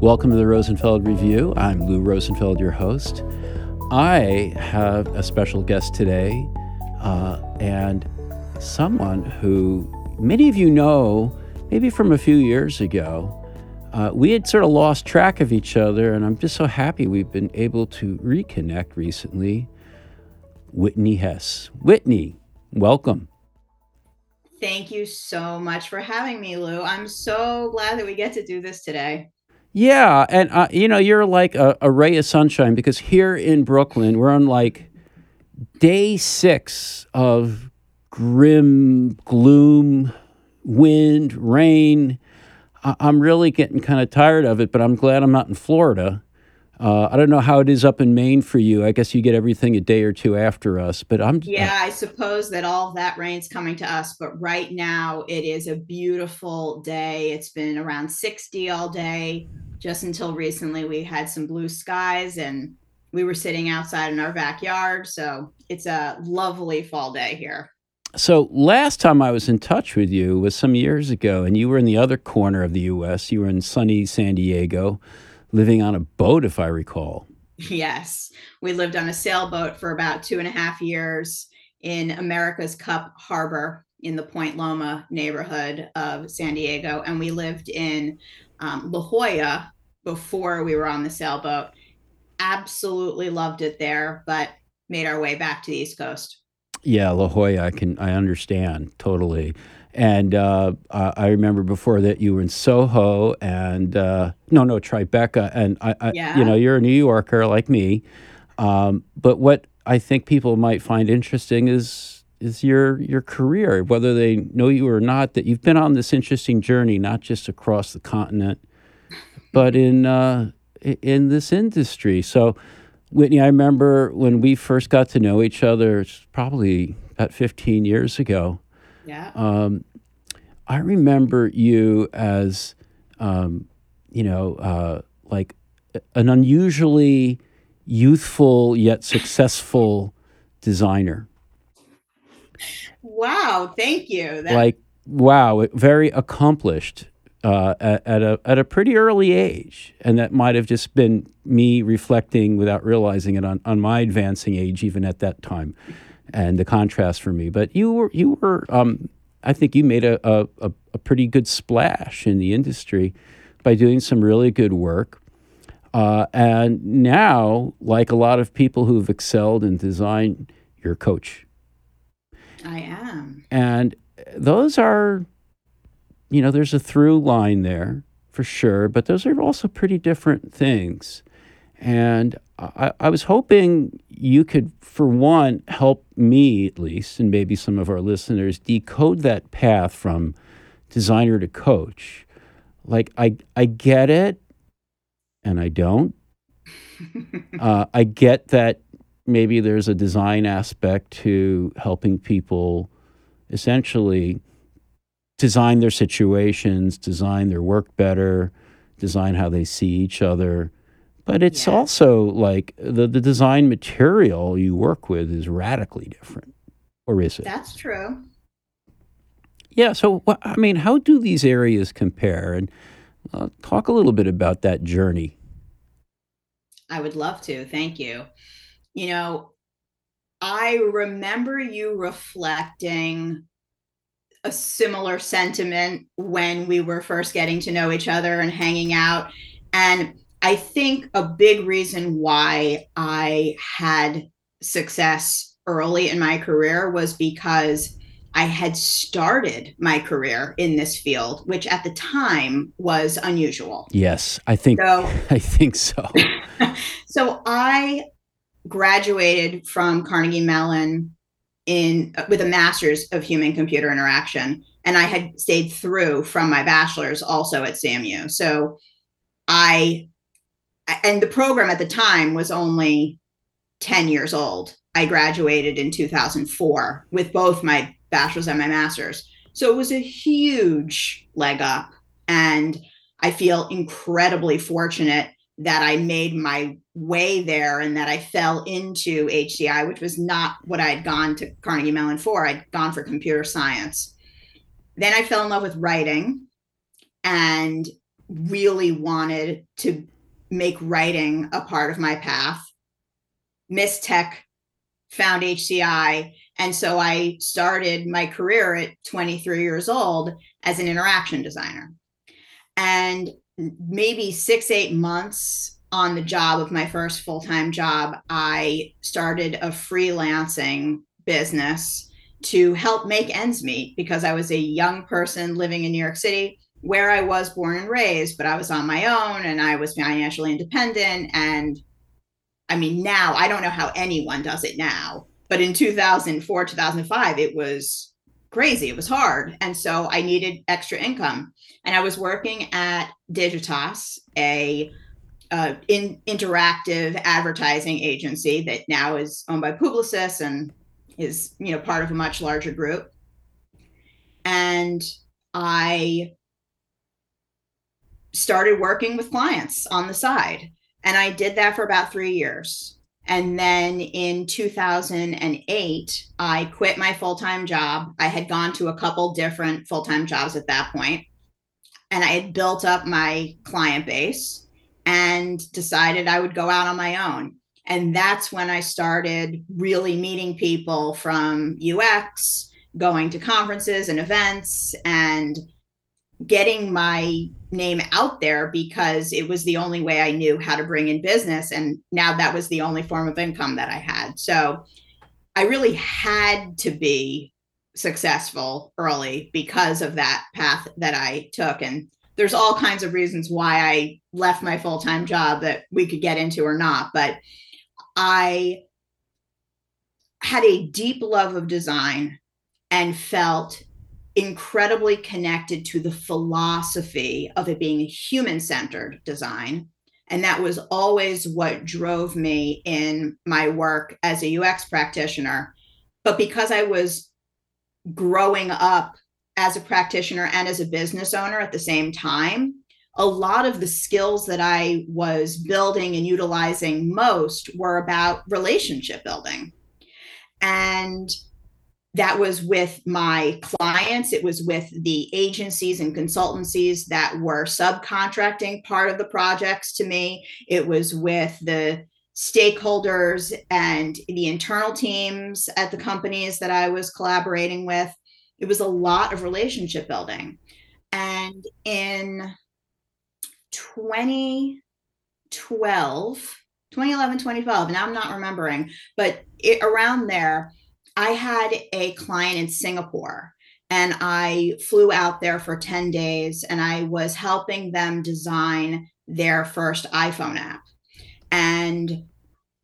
Welcome to the Rosenfeld Review. I'm Lou Rosenfeld, your host. I have a special guest today uh, and someone who many of you know, maybe from a few years ago. Uh, we had sort of lost track of each other, and I'm just so happy we've been able to reconnect recently. Whitney Hess. Whitney, welcome. Thank you so much for having me, Lou. I'm so glad that we get to do this today. Yeah, and uh, you know, you're like a, a ray of sunshine because here in Brooklyn, we're on like day six of grim gloom, wind, rain. I- I'm really getting kind of tired of it, but I'm glad I'm not in Florida. Uh, I don't know how it is up in Maine for you. I guess you get everything a day or two after us, but I'm Yeah, I suppose that all that rain's coming to us, but right now it is a beautiful day. It's been around 60 all day. Just until recently, we had some blue skies and we were sitting outside in our backyard. So it's a lovely fall day here. So last time I was in touch with you was some years ago, and you were in the other corner of the U.S. You were in sunny San Diego, living on a boat, if I recall. Yes, we lived on a sailboat for about two and a half years in America's Cup Harbor in the Point Loma neighborhood of San Diego, and we lived in um, La Jolla before we were on the sailboat. Absolutely loved it there, but made our way back to the East Coast. Yeah, La Jolla, I can I understand totally. And uh, I remember before that you were in Soho and uh, no, no Tribeca, and I, I, you know, you're a New Yorker like me. Um, but what I think people might find interesting is is your your career, whether they know you or not. That you've been on this interesting journey, not just across the continent, but in uh, in this industry. So, Whitney, I remember when we first got to know each other, it's probably about 15 years ago. Yeah. Um, I remember you as, um, you know, uh, like an unusually youthful yet successful designer. Wow. Thank you. That Like, wow, very accomplished uh, at, at a at a pretty early age, and that might have just been me reflecting without realizing it on, on my advancing age, even at that time, and the contrast for me. But you were you were, um, I think you made a, a a pretty good splash in the industry by doing some really good work. Uh, and now, like a lot of people who've excelled in design, you're a coach. I am. And those are, you know, there's a through line there for sure, but those are also pretty different things. And I, I was hoping you could, for one, help me at least, and maybe some of our listeners, decode that path from designer to coach. Like, I, I get it and I don't. Uh, I get that maybe there's a design aspect to helping people essentially design their situations, design their work better, design how they see each other. But it's Yeah. also like the, the design material you work with is radically different. Or is it? That's true. Yeah. So, I mean, how do these areas compare? And uh, talk a little bit about that journey. I would love to. Thank you. You know, I remember you reflecting a similar sentiment when we were first getting to know each other and hanging out. And I think a big reason why I had success early in my career was because I had started my career in this field, which at the time was unusual. Yes, I think So, I think so. so I graduated from Carnegie Mellon in with a master's of human computer interaction and I had stayed through from my bachelor's also at CMU. So I and the program at the time was only 10 years old. I graduated in 2004 with both my bachelor's and my master's. So it was a huge leg up and I feel incredibly fortunate that I made my way there and that I fell into HCI, which was not what I had gone to Carnegie Mellon for. I'd gone for computer science. Then I fell in love with writing and really wanted to make writing a part of my path. Miss Tech, found HCI. And so I started my career at 23 years old as an interaction designer. And maybe six, eight months on the job of my first full time job, I started a freelancing business to help make ends meet because I was a young person living in New York City where I was born and raised, but I was on my own and I was financially independent. And I mean, now I don't know how anyone does it now, but in 2004, 2005, it was crazy. It was hard. And so I needed extra income. And I was working at Digitas, a uh, in, interactive advertising agency that now is owned by Publicis and is you know part of a much larger group. And I started working with clients on the side. And I did that for about three years. And then in 2008, I quit my full time job. I had gone to a couple different full time jobs at that point, and I had built up my client base and decided I would go out on my own. And that's when I started really meeting people from UX, going to conferences and events, and getting my name out there because it was the only way I knew how to bring in business. And now that was the only form of income that I had. So I really had to be successful early because of that path that I took. And there's all kinds of reasons why I left my full time job that we could get into or not. But I had a deep love of design and felt incredibly connected to the philosophy of it being human centered design. And that was always what drove me in my work as a UX practitioner. But because I was growing up as a practitioner and as a business owner at the same time, a lot of the skills that I was building and utilizing most were about relationship building. And that was with my clients. It was with the agencies and consultancies that were subcontracting part of the projects to me. It was with the stakeholders and the internal teams at the companies that i was collaborating with. It was a lot of relationship building. And in 2012 2011 2012 and i'm not remembering but it, around there I had a client in Singapore and I flew out there for 10 days and I was helping them design their first iPhone app. And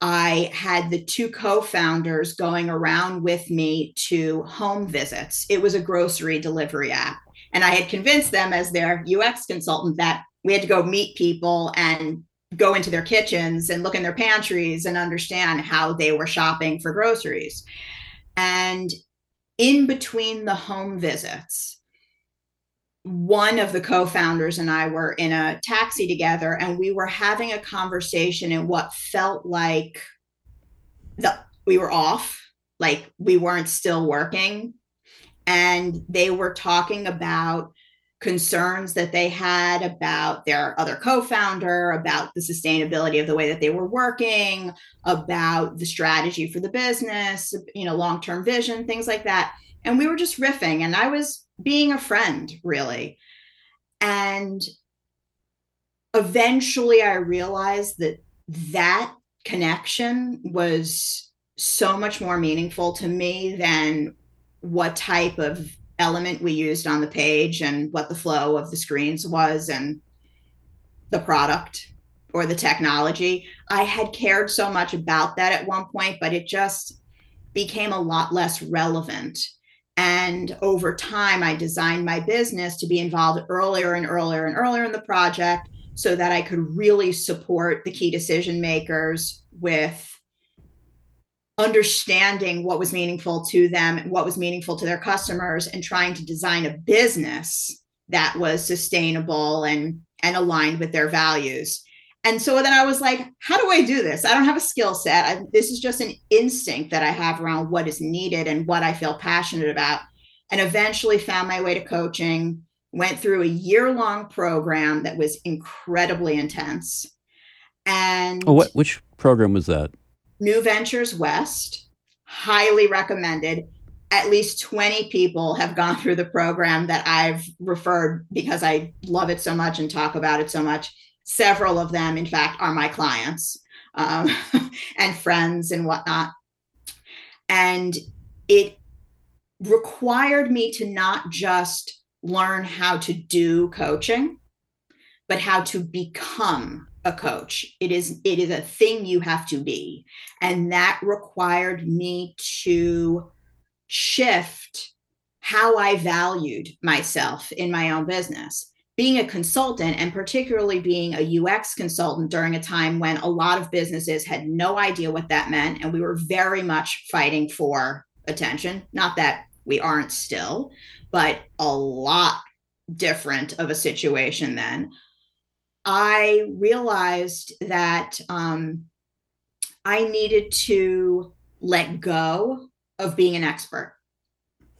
I had the two co founders going around with me to home visits. It was a grocery delivery app. And I had convinced them, as their UX consultant, that we had to go meet people and go into their kitchens and look in their pantries and understand how they were shopping for groceries. And in between the home visits, one of the co founders and I were in a taxi together and we were having a conversation in what felt like the, we were off, like we weren't still working. And they were talking about concerns that they had about their other co-founder about the sustainability of the way that they were working about the strategy for the business you know long-term vision things like that. And we were just riffing and i was being a friend really. And eventually i realized that that connection was so much more meaningful to me than what type of element we used on the page and what the flow of the screens was and the product or the technology. I had cared so much about that at one point, but it just became a lot less relevant. And over time, I designed my business to be involved earlier and earlier and earlier in the project so that I could really support the key decision makers with understanding what was meaningful to them, and what was meaningful to their customers, and trying to design a business that was sustainable and and aligned with their values. And so then I was like, how do I do this? I don't have a skill set. I, this is just an instinct that I have around what is needed and what I feel passionate about. And eventually found my way to coaching, went through a year long program that was incredibly intense. And oh, what, which program was that? New Ventures West, highly recommended. At least 20 people have gone through the program that I've referred because I love it so much and talk about it so much. Several of them, in fact, are my clients um, and friends and whatnot. And it required me to not just learn how to do coaching, but how to become a coach. It is it is a thing you have to be. And that required me to shift how I valued myself in my own business. Being a consultant and particularly being a UX consultant during a time when a lot of businesses had no idea what that meant and we were very much fighting for attention. Not that we aren't still, but a lot different of a situation then. I realized that um, I needed to let go of being an expert.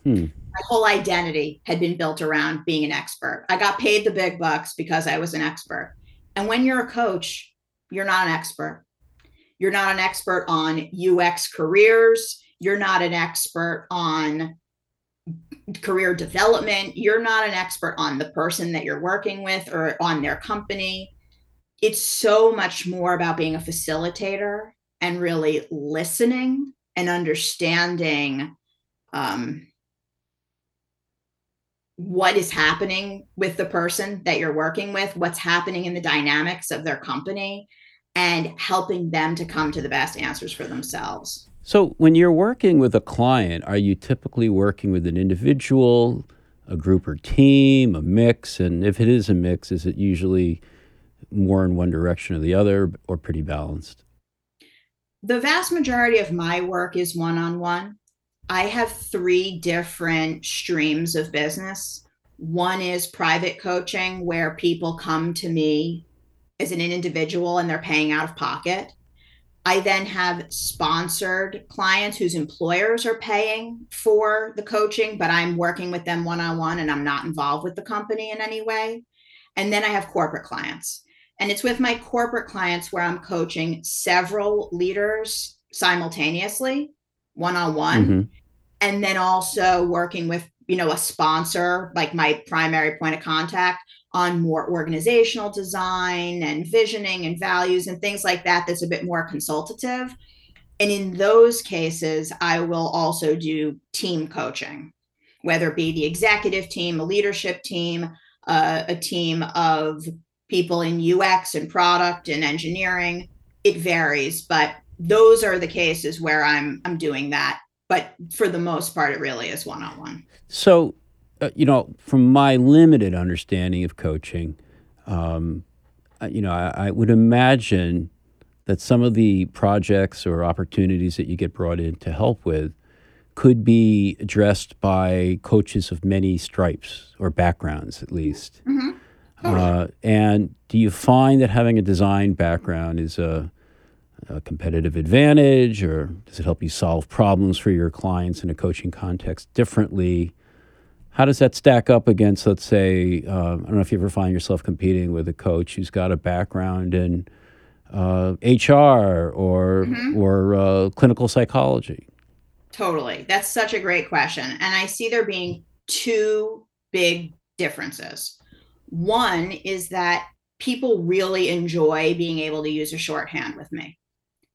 Hmm. My whole identity had been built around being an expert. I got paid the big bucks because I was an expert. And when you're a coach, you're not an expert. You're not an expert on UX careers. You're not an expert on career development. You're not an expert on the person that you're working with or on their company. It's so much more about being a facilitator and really listening and understanding um, what is happening with the person that you're working with, what's happening in the dynamics of their company, and helping them to come to the best answers for themselves. So, when you're working with a client, are you typically working with an individual, a group or team, a mix? And if it is a mix, is it usually more in one direction or the other, or pretty balanced? The vast majority of my work is one on one. I have three different streams of business. One is private coaching, where people come to me as an individual and they're paying out of pocket. I then have sponsored clients whose employers are paying for the coaching, but I'm working with them one on one and I'm not involved with the company in any way. And then I have corporate clients. And it's with my corporate clients where I'm coaching several leaders simultaneously, one on one. And then also working with, you know, a sponsor, like my primary point of contact on more organizational design and visioning and values and things like that that's a bit more consultative. And in those cases i will also do team coaching whether it be the executive team a leadership team uh, a team of people in ux and product and engineering. It varies but those are the cases where i'm i'm doing that. But for the most part it really is one-on-one. So uh, you know, from my limited understanding of coaching, um, you know, I, I, would imagine that some of the projects or opportunities that you get brought in to help with could be addressed by coaches of many stripes or backgrounds, at least. Mm-hmm. Uh, and do you find that having a design background is a, a competitive advantage, or does it help you solve problems for your clients in a coaching context differently? How does that stack up against, let's say, uh, I don't know if you ever find yourself competing with a coach who's got a background in uh, HR or mm-hmm. or uh, clinical psychology? Totally, that's such a great question, and I see there being two big differences. One is that people really enjoy being able to use a shorthand with me.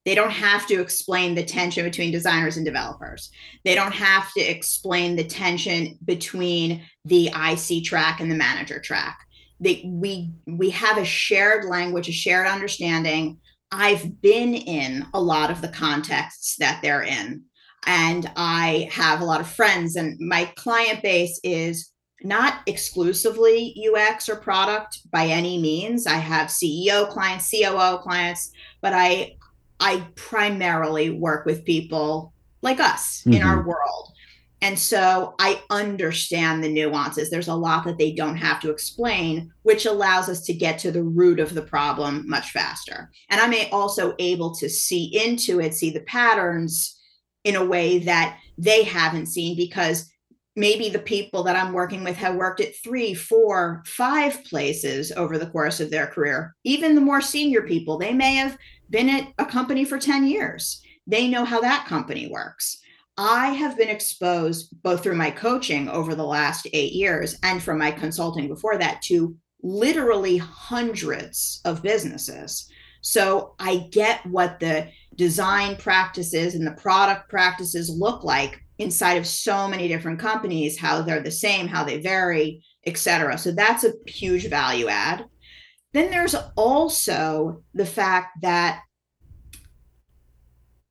They don't have to explain the tension between designers and developers. They don't have to explain the tension between the IC track and the manager track. They, we we have a shared language, a shared understanding. I've been in a lot of the contexts that they're in, and I have a lot of friends, and my client base is not exclusively UX or product by any means. I have CEO clients, COO clients, but I I primarily work with people like us mm-hmm. in our world. And so I understand the nuances. There's a lot that they don't have to explain, which allows us to get to the root of the problem much faster. And I'm also able to see into it, see the patterns in a way that they haven't seen because maybe the people that I'm working with have worked at three, four, five places over the course of their career. Even the more senior people, they may have been at a company for 10 years. They know how that company works. I have been exposed both through my coaching over the last eight years and from my consulting before that to literally hundreds of businesses. So I get what the design practices and the product practices look like inside of so many different companies, how they're the same, how they vary, etc. So that's a huge value add. Then there's also the fact that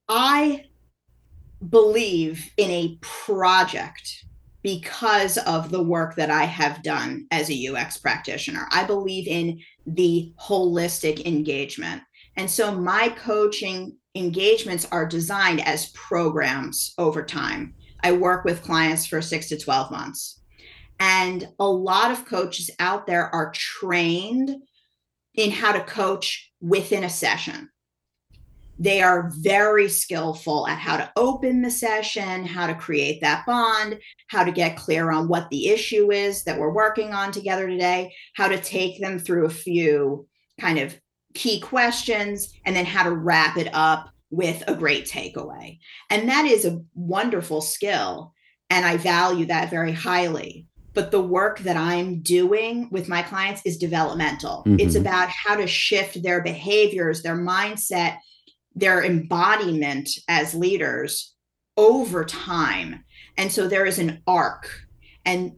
I believe in a project because of the work that I have done as a UX practitioner. I believe in the holistic engagement. And so my coaching engagements are designed as programs over time. I work with clients for six to 12 months. And a lot of coaches out there are trained in how to coach within a session. They are very skillful at how to open the session, how to create that bond, how to get clear on what the issue is that we're working on together today, how to take them through a few kind of key questions, and then how to wrap it up with a great takeaway. And that is a wonderful skill. And I value that very highly. But the work that I'm doing with my clients is developmental. Mm-hmm. It's about how to shift their behaviors, their mindset, their embodiment as leaders over time. And so there is an arc. And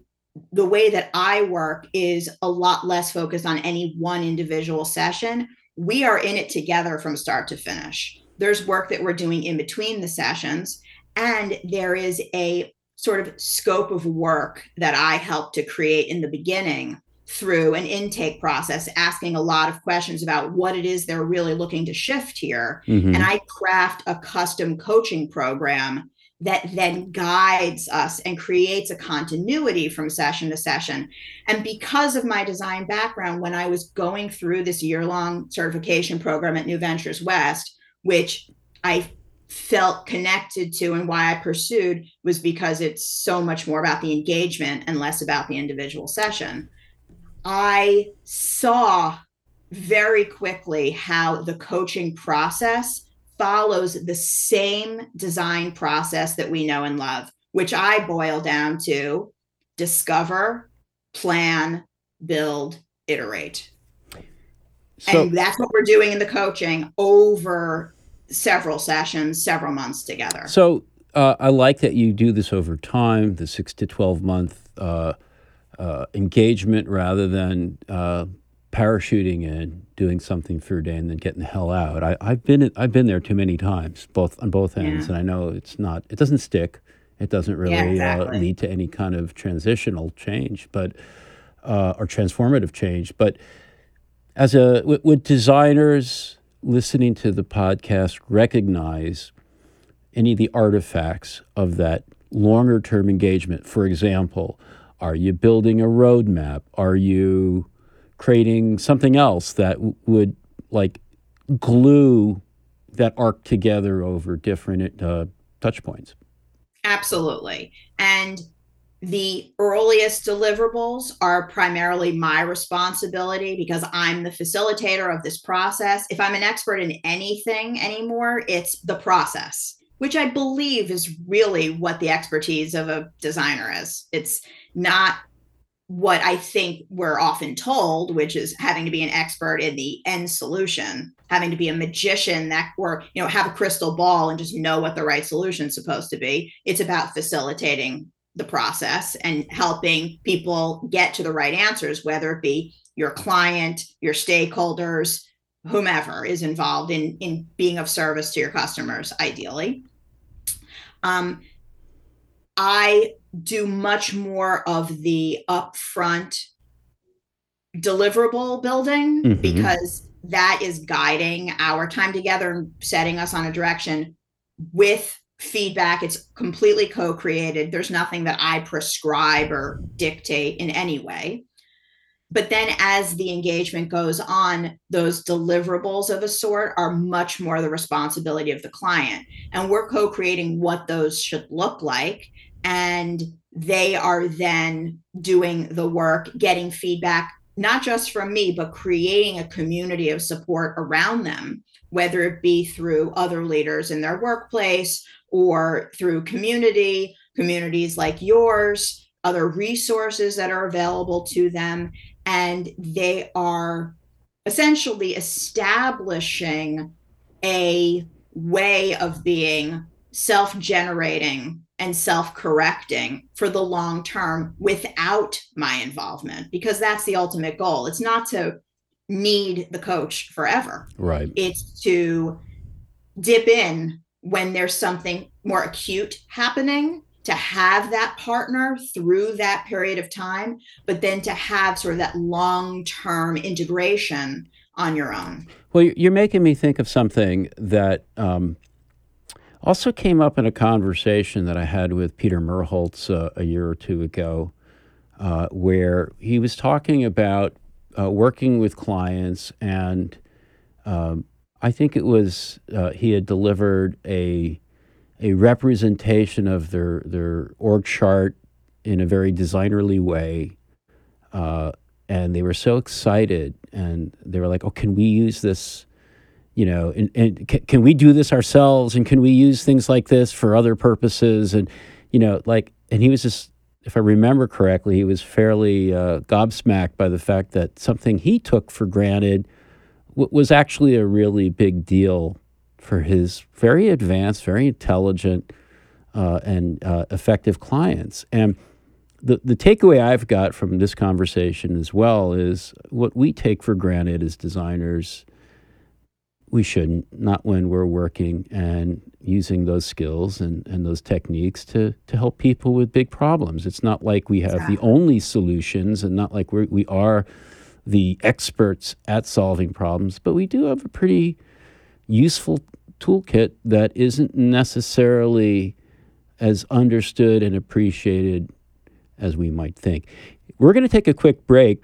the way that I work is a lot less focused on any one individual session. We are in it together from start to finish there's work that we're doing in between the sessions and there is a sort of scope of work that I help to create in the beginning through an intake process, asking a lot of questions about what it is they're really looking to shift here. Mm-hmm. And I craft a custom coaching program that then guides us and creates a continuity from session to session. And because of my design background, when I was going through this year long certification program at New Ventures West, which I felt connected to and why I pursued was because it's so much more about the engagement and less about the individual session. I saw very quickly how the coaching process follows the same design process that we know and love, which I boil down to discover, plan, build, iterate. So, and that's what we're doing in the coaching over several sessions, several months together. So uh, I like that you do this over time, the six to 12 month uh, uh, engagement rather than uh, parachuting in, doing something for a day and then getting the hell out. I, have been I've been there too many times, both on both ends, yeah. and I know it's not it doesn't stick. It doesn't really yeah, uh, exactly. lead to any kind of transitional change, but uh, or transformative change. But as a with, designers listening to the podcast recognize any of the artifacts of that longer term engagement. For example, are you building a roadmap? Are you creating something else that w- would like glue that arc together over different uh, touch points? Absolutely. And the earliest deliverables are primarily my responsibility because I'm the facilitator of this process. If I'm an expert in anything anymore, it's the process, which I believe is really what the expertise of a designer is. It's not what I think we're often told, which is having to be an expert in the end solution, having to be a magician that or you know have a crystal ball and just know what the right solution is supposed to be. It's about facilitating the process and helping people get to the right answers, whether it be your client, your stakeholders, whomever is involved in, in being of service to your customers, ideally. Um, I do much more of the upfront deliverable building mm-hmm. because that is guiding our time together and setting us on a direction with feedback. It's completely co created. There's nothing that I prescribe or dictate in any way. but then as the engagement goes on, those deliverables of a sort are much more the responsibility of the client. And we're co creating what those should look like. And they are then doing the work, getting feedback, not just from me, but creating a community of support around them, whether it be through other leaders in their workplace or through community, communities like yours, other resources that are available to them and they are essentially establishing a way of being self generating and self correcting for the long term without my involvement, because that's the ultimate goal. It's not to need the coach forever. Right. It's to dip in when there's something more acute happening to have that partner through that period of time, but then to have sort of that long term integration on your own. Well, you're making me think of something that um, also came up in a conversation that I had with Peter Merholz uh, a year or two ago, uh, where he was talking about uh, working with clients, and um, I think it was uh, he had delivered a a representation of their their org chart in a very designerly way, uh, and they were so excited, and they were like, "Oh, can we use this?" You know, and, and can, can we do this ourselves? And can we use things like this for other purposes? And you know, like, and he was just, if I remember correctly, he was fairly uh, gobsmacked by the fact that something he took for granted w- was actually a really big deal for his very advanced, very intelligent, uh, and uh, effective clients. And the, the takeaway I've got from this conversation as well is what we take for granted as designers, we shouldn't, not when we're working and using those skills and, and those techniques to, to help people with big problems. It's not like we have the only solutions and not like we're, we are the experts at solving problems, but we do have a pretty useful toolkit that isn't necessarily as understood and appreciated as we might think. We're going to take a quick break.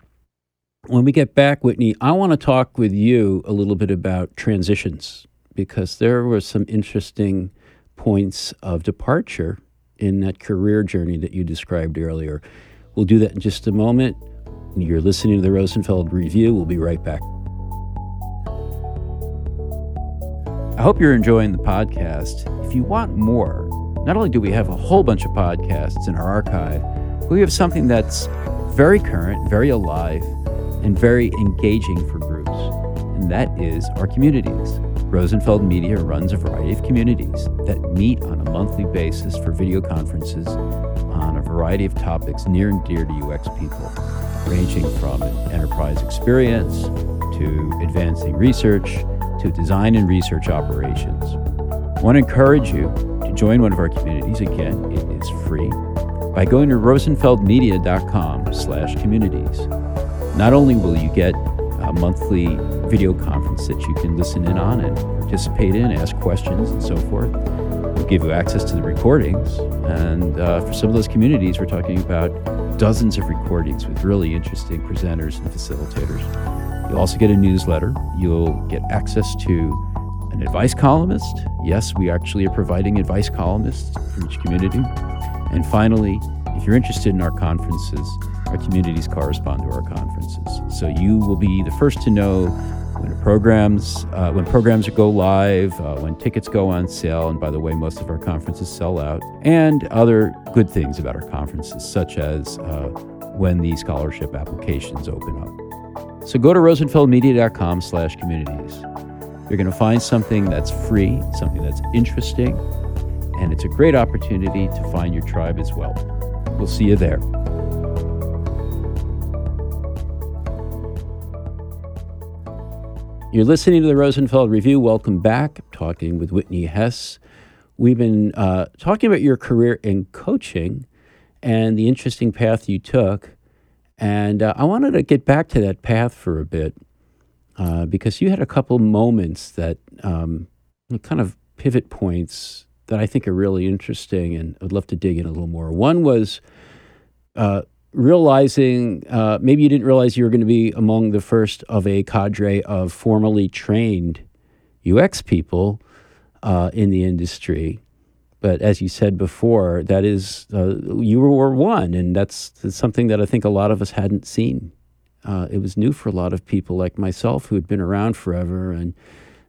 When we get back, Whitney, I want to talk with you a little bit about transitions because there were some interesting points of departure in that career journey that you described earlier. We'll do that in just a moment. You're listening to the Rosenfeld Review. We'll be right back. I hope you're enjoying the podcast. If you want more, not only do we have a whole bunch of podcasts in our archive, but we have something that's very current, very alive, and very engaging for groups, and that is our communities. Rosenfeld Media runs a variety of communities that meet on a monthly basis for video conferences on a variety of topics near and dear to UX people, ranging from enterprise experience to advancing research to design and research operations. I want to encourage you to join one of our communities. Again, it is free by going to rosenfeldmedia.com slash communities. Not only will you get a monthly video conference that you can listen in on and participate in, ask questions, and so forth. We'll give you access to the recordings. And uh, for some of those communities, we're talking about dozens of recordings with really interesting presenters and facilitators. You'll also get a newsletter. You'll get access to an advice columnist. Yes, we actually are providing advice columnists for each community. And finally, if you're interested in our conferences, our communities correspond to our conferences. So you will be the first to know when programs uh, when programs go live, uh, when tickets go on sale, and by the way, most of our conferences sell out, and other good things about our conferences, such as uh, when the scholarship applications open up. So go to rosenfeldmedia.com slash communities. You're going to find something that's free, something that's interesting, and it's a great opportunity to find your tribe as well. We'll see you there. You're listening to the Rosenfeld Review. Welcome back. I'm talking with Whitney Hess. We've been uh, talking about your career in coaching and the interesting path you took. And uh, I wanted to get back to that path for a bit uh, because you had a couple moments that um, kind of pivot points that I think are really interesting and I'd love to dig in a little more. One was uh, realizing uh, maybe you didn't realize you were going to be among the first of a cadre of formally trained UX people uh, in the industry. But as you said before, that is, uh, you were one, and that's, something that I think a lot of us hadn't seen. Uh, it was new for a lot of people like myself who had been around forever and,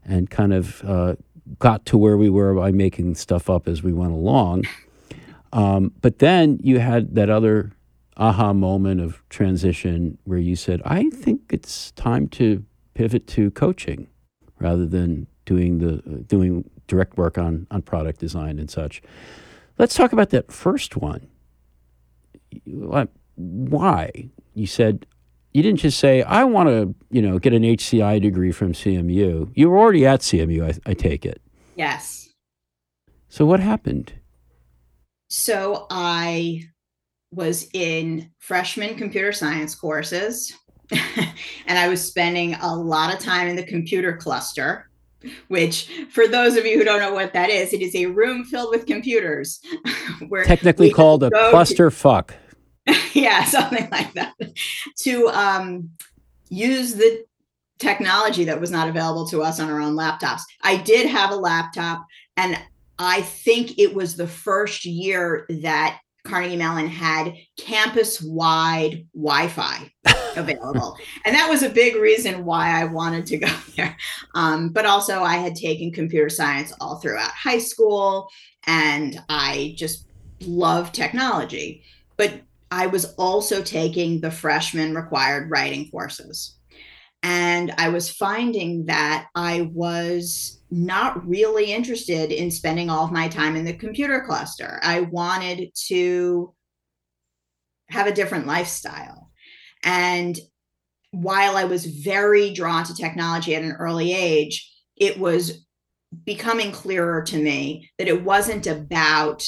and kind of uh, got to where we were by making stuff up as we went along. Um, but then you had that other aha moment of transition where you said, I think it's time to pivot to coaching rather than doing the doing direct work on on product design and such. Let's talk about that first one. Why? You said you didn't just say, I want to, you know, get an HCI degree from CMU. You were already at CMU, I, I take it. Yes. So what happened? So I was in freshman computer science courses and I was spending a lot of time in the computer cluster, which, for those of you who don't know what that is, it is a room filled with computers. where Technically called a cluster to, fuck. yeah, something like that. To um, use the technology that was not available to us on our own laptops. I did have a laptop, and I think it was the first year that Carnegie Mellon had campus wide Wi Fi available. and that was a big reason why I wanted to go there. Um, but also, I had taken computer science all throughout high school and I just love technology. But I was also taking the freshman required writing courses. And I was finding that I was not really interested in spending all of my time in the computer cluster. I wanted to have a different lifestyle. And while I was very drawn to technology at an early age, it was becoming clearer to me that it wasn't about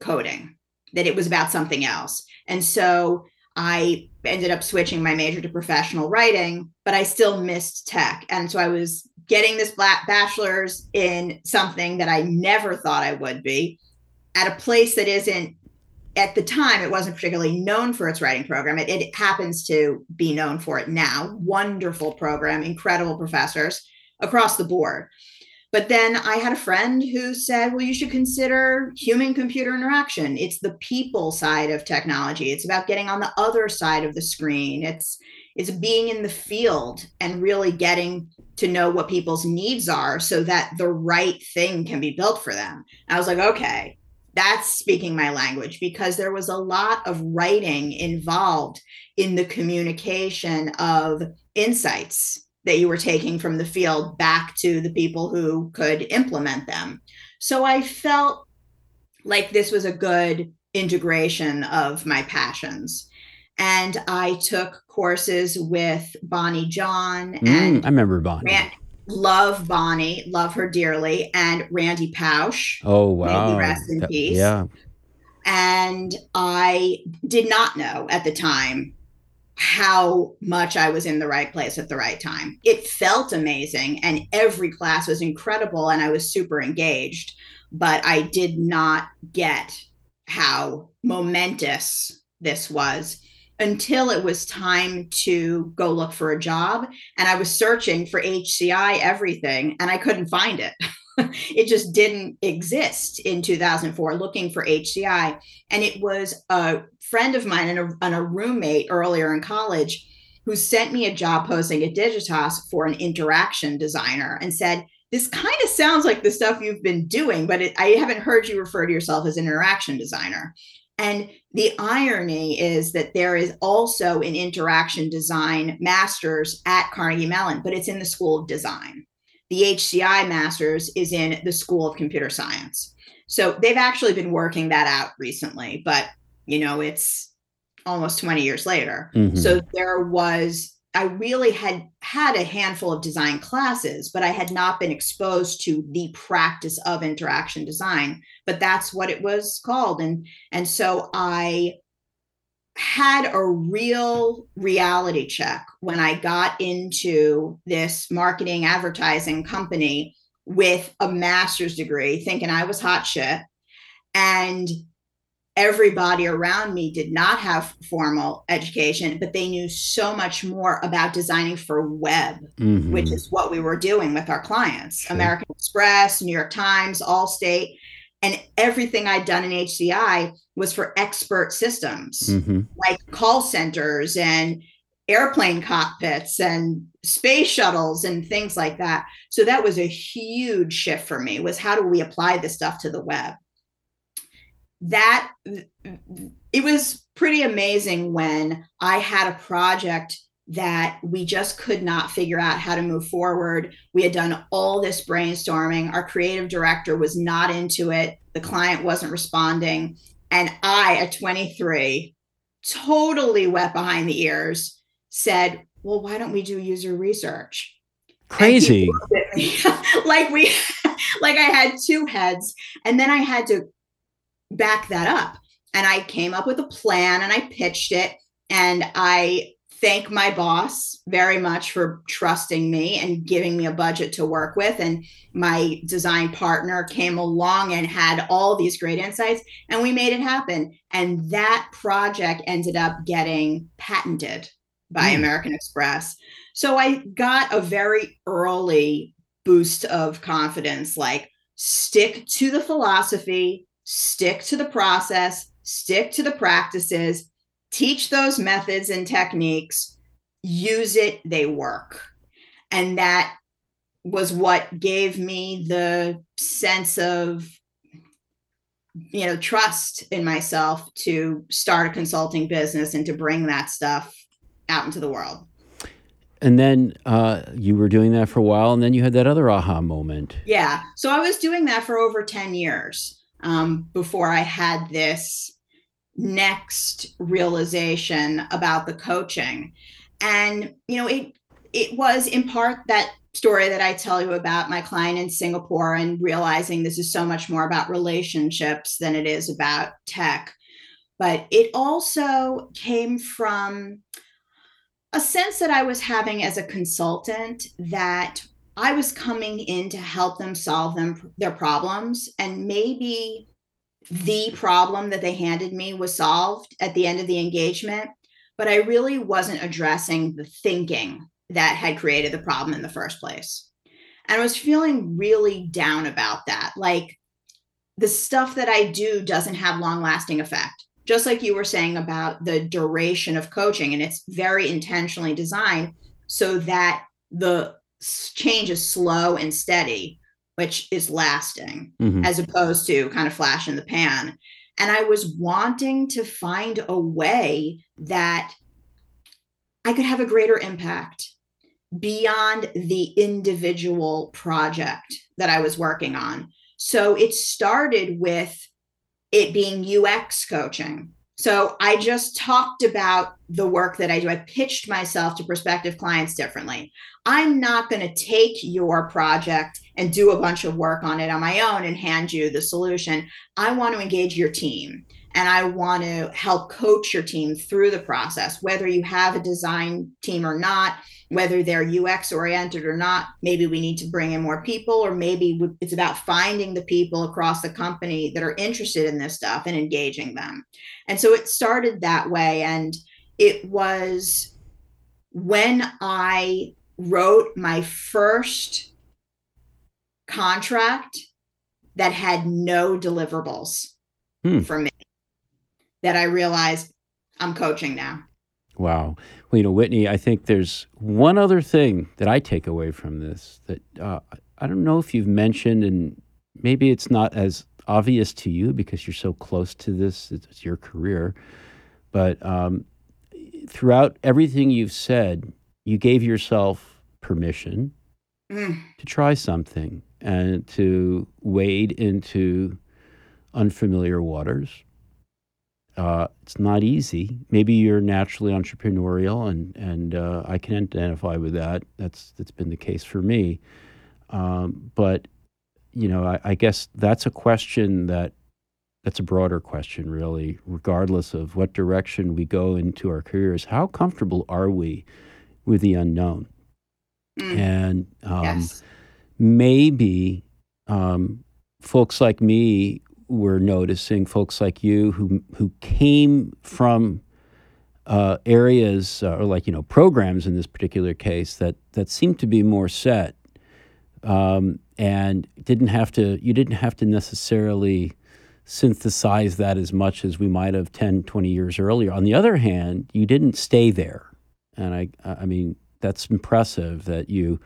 coding, that it was about something else. And so I ended up switching my major to professional writing, but I still missed tech. And so I was getting this bachelor's in something that I never thought I would be at a place that isn't at the time it wasn't particularly known for its writing program. It, it, happens to be known for it now. Wonderful program incredible professors across the board but then i had a friend who said well you should consider human computer interaction. It's the people side of technology. It's about getting on the other side of the screen. It's it's being in the field and really getting to know what people's needs are so that the right thing can be built for them. I was like, okay, that's speaking my language because there was a lot of writing involved in the communication of insights that you were taking from the field back to the people who could implement them. So I felt like this was a good integration of my passions and I took courses with Bonnie John mm, and I remember Bonnie. Rand, love Bonnie, love her dearly, and Randy Pausch. Oh wow! rest in peace. Yeah. And I did not know at the time how much I was in the right place at the right time. It felt amazing, and every class was incredible, and I was super engaged. But I did not get how momentous this was until it was time to go look for a job. And I was searching for HCI everything and I couldn't find it. it just didn't exist in 2004 looking for HCI. And it was a friend of mine and a, and a roommate earlier in college who sent me a job posting at Digitas for an interaction designer and said, this kind of sounds like the stuff you've been doing, but it, I haven't heard you refer to yourself as an interaction designer. And the irony is that there is also an interaction design master's at Carnegie Mellon, but it's in the School of Design. The HCI master's is in the School of Computer Science. So they've actually been working that out recently, but you know, it's almost 20 years later. Mm-hmm. So there was I really had had a handful of design classes, but I had not been exposed to the practice of interaction design. But that's what it was called, and and so I had a real reality check when I got into this marketing advertising company with a master's degree, thinking I was hot shit, and everybody around me did not have formal education, but they knew so much more about designing for web, mm-hmm. which is what we were doing with our clients sure. American Express, New York Times, Allstate. And everything I'd done in HCI was for expert systems mm-hmm. like call centers and airplane cockpits and space shuttles and things like that. So that was a huge shift for me was how do we apply this stuff to the web? That it was pretty amazing when I had a project that we just could not figure out how to move forward. We had done all this brainstorming. Our creative director was not into it. The client wasn't responding. And I, at 23, totally wet behind the ears, said, Well, why don't we do user research? Crazy. like we like I had two heads and then I had to back that up. And I came up with a plan and I pitched it and I thank my boss very much for trusting me and giving me a budget to work with. And my design partner came along and had all these great insights, and we made it happen. And that project ended up getting patented by mm. American Express. So I got a very early boost of confidence like, stick to the philosophy, stick to the process, stick to the practices, teach those methods and techniques, use it, they work. And that was what gave me the sense of you know trust in myself to start a consulting business and to bring that stuff out into the world. And then uh, you were doing that for a while and then you had that other aha moment. Yeah. So i was doing that for over 10 years um, before i had this next realization about the coaching. And you know it it was in part that story that i tell you about my client in singapore and realizing this is so much more about relationships than it is about tech. But it also came from a sense that i was having as a consultant that i was coming in to help them solve them their problems and maybe the problem that they handed me was solved at the end of the engagement, but I really wasn't addressing the thinking that had created the problem in the first place. And I was feeling really down about that. Like the stuff that I do doesn't have long lasting effect. Just like you were saying about the duration of coaching, and it's very intentionally designed so that the change is slow and steady which is lasting mm-hmm. as opposed to kind of flash in the pan. And I was wanting to find a way that I could have a greater impact beyond the individual project that I was working on. So it started with it being UX coaching. So I just talked about the work that I do. I pitched myself to prospective clients differently. I'm not going to take your project and do a bunch of work on it on my own and hand you the solution. I want to engage your team and I want to help coach your team through the process, whether you have a design team or not, whether they're UX oriented or not. Maybe we need to bring in more people, or maybe it's about finding the people across the company that are interested in this stuff and engaging them. And so it started that way. And it was when I wrote my first contract that had no deliverables hmm. for me that I realized I'm coaching now. Wow. Well, you know, Whitney, I think there's one other thing that I take away from this that uh, I don't know if you've mentioned, and maybe it's not as obvious to you because you're so close to this, it's your career. But um, throughout everything you've said, you gave yourself permission mm. to try something and to wade into unfamiliar waters. Uh, it's not easy. Maybe you're naturally entrepreneurial, and and uh, I can identify with that. That's that's been the case for me. Um, but you know, I, I guess that's a question that that's a broader question, really. Regardless of what direction we go into our careers, how comfortable are we with the unknown? Mm. And um, yes maybe um, folks like me we're noticing folks like you who who came from uh, areas uh, or like you know programs in this particular case that that seem to be more set um, and didn't have to you didn't have to necessarily synthesize that as much as we might have 10 20 years earlier. On the other hand you didn't stay there. And i i mean that's impressive that you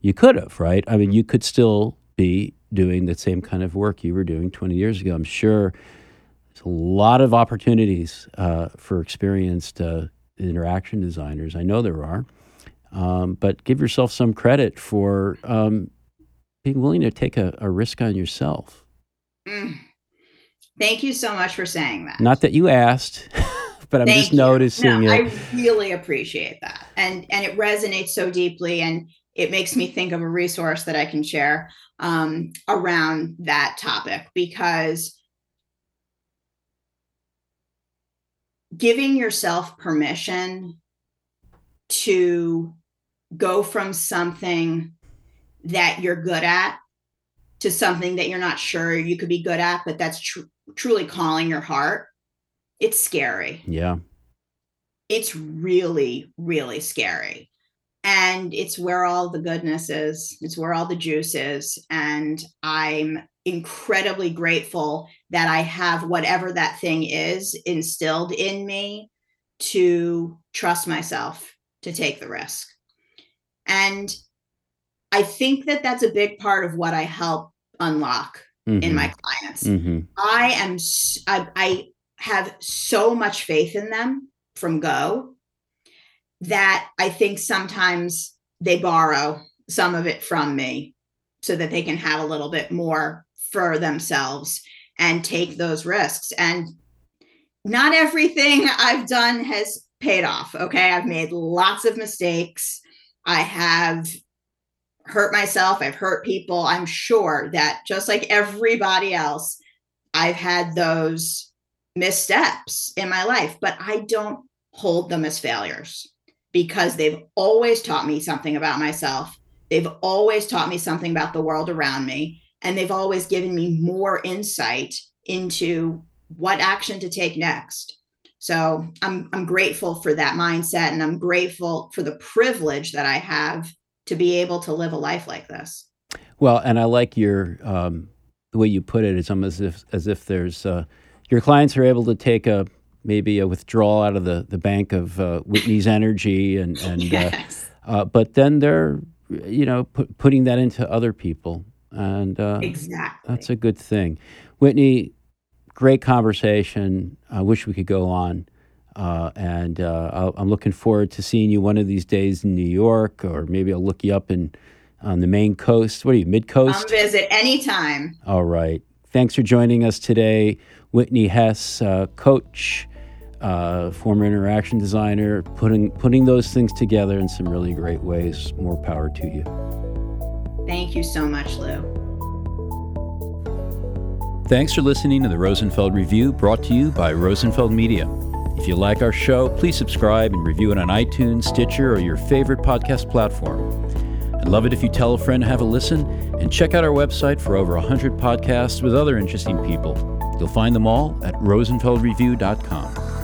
you could have right? I mean you could still be doing the same kind of work you were doing 20 years ago i'm sure there's a lot of opportunities uh, for experienced uh, interaction designers i know there are um, but give yourself some credit for um, being willing to take a, a risk on yourself. Mm. Thank you so much for saying that. Not that you asked, but I'm Thank just you. noticing no, it. I really appreciate that. And and it resonates so deeply and it makes me think of a resource that I can share um, around that topic because giving yourself permission to go from something that you're good at to something that you're not sure you could be good at, but that's tr- truly calling your heart, it's scary. Yeah. It's really, really scary. And it's where all the goodness is, it's where all the juice is. And I'm incredibly grateful that I have whatever that thing is instilled in me to trust myself to take the risk. And I think that that's a big part of what I help unlock Mhm. in my clients. Mhm. I am I have so much faith in them from go that I think sometimes they borrow some of it from me so that they can have a little bit more for themselves and take those risks. And not everything I've done has paid off okay? I've made lots of mistakes. I have hurt myself, I've hurt people. I'm sure that just like everybody else, I've had those missteps in my life, but I don't hold them as failures because they've always taught me something about myself. They've always taught me something about the world around me, and they've always given me more insight into what action to take next. So I'm I'm grateful for that mindset and I'm grateful for the privilege that I have to be able to live a life like this. Well, and I like your um, the way you put it. It's almost as if as if there's uh, your clients are able to take a maybe a withdrawal out of the, the bank of uh, Whitney's energy and and yes. uh, uh, but then they're you know put, putting that into other people and uh, exactly. that's a good thing. Whitney, great conversation. I wish we could go on. Uh, and uh, I'll, I'm looking forward to seeing you one of these days in New York, or maybe I'll look you up in on the Maine coast. What are you, mid coast? visit anytime. All right. Thanks for joining us today, Whitney Hess, uh, coach, uh, former interaction designer, putting putting those things together in some really great ways. More power to you. Thank you so much, Lou. Thanks for listening to the Rosenfeld Review, brought to you by Rosenfeld Media. If you like our show, please subscribe and review it on iTunes, Stitcher, or your favorite podcast platform. I'd love it if you tell a friend to have a listen and check out our website for over 100 podcasts with other interesting people. You'll find them all at rosenfeldreview.com.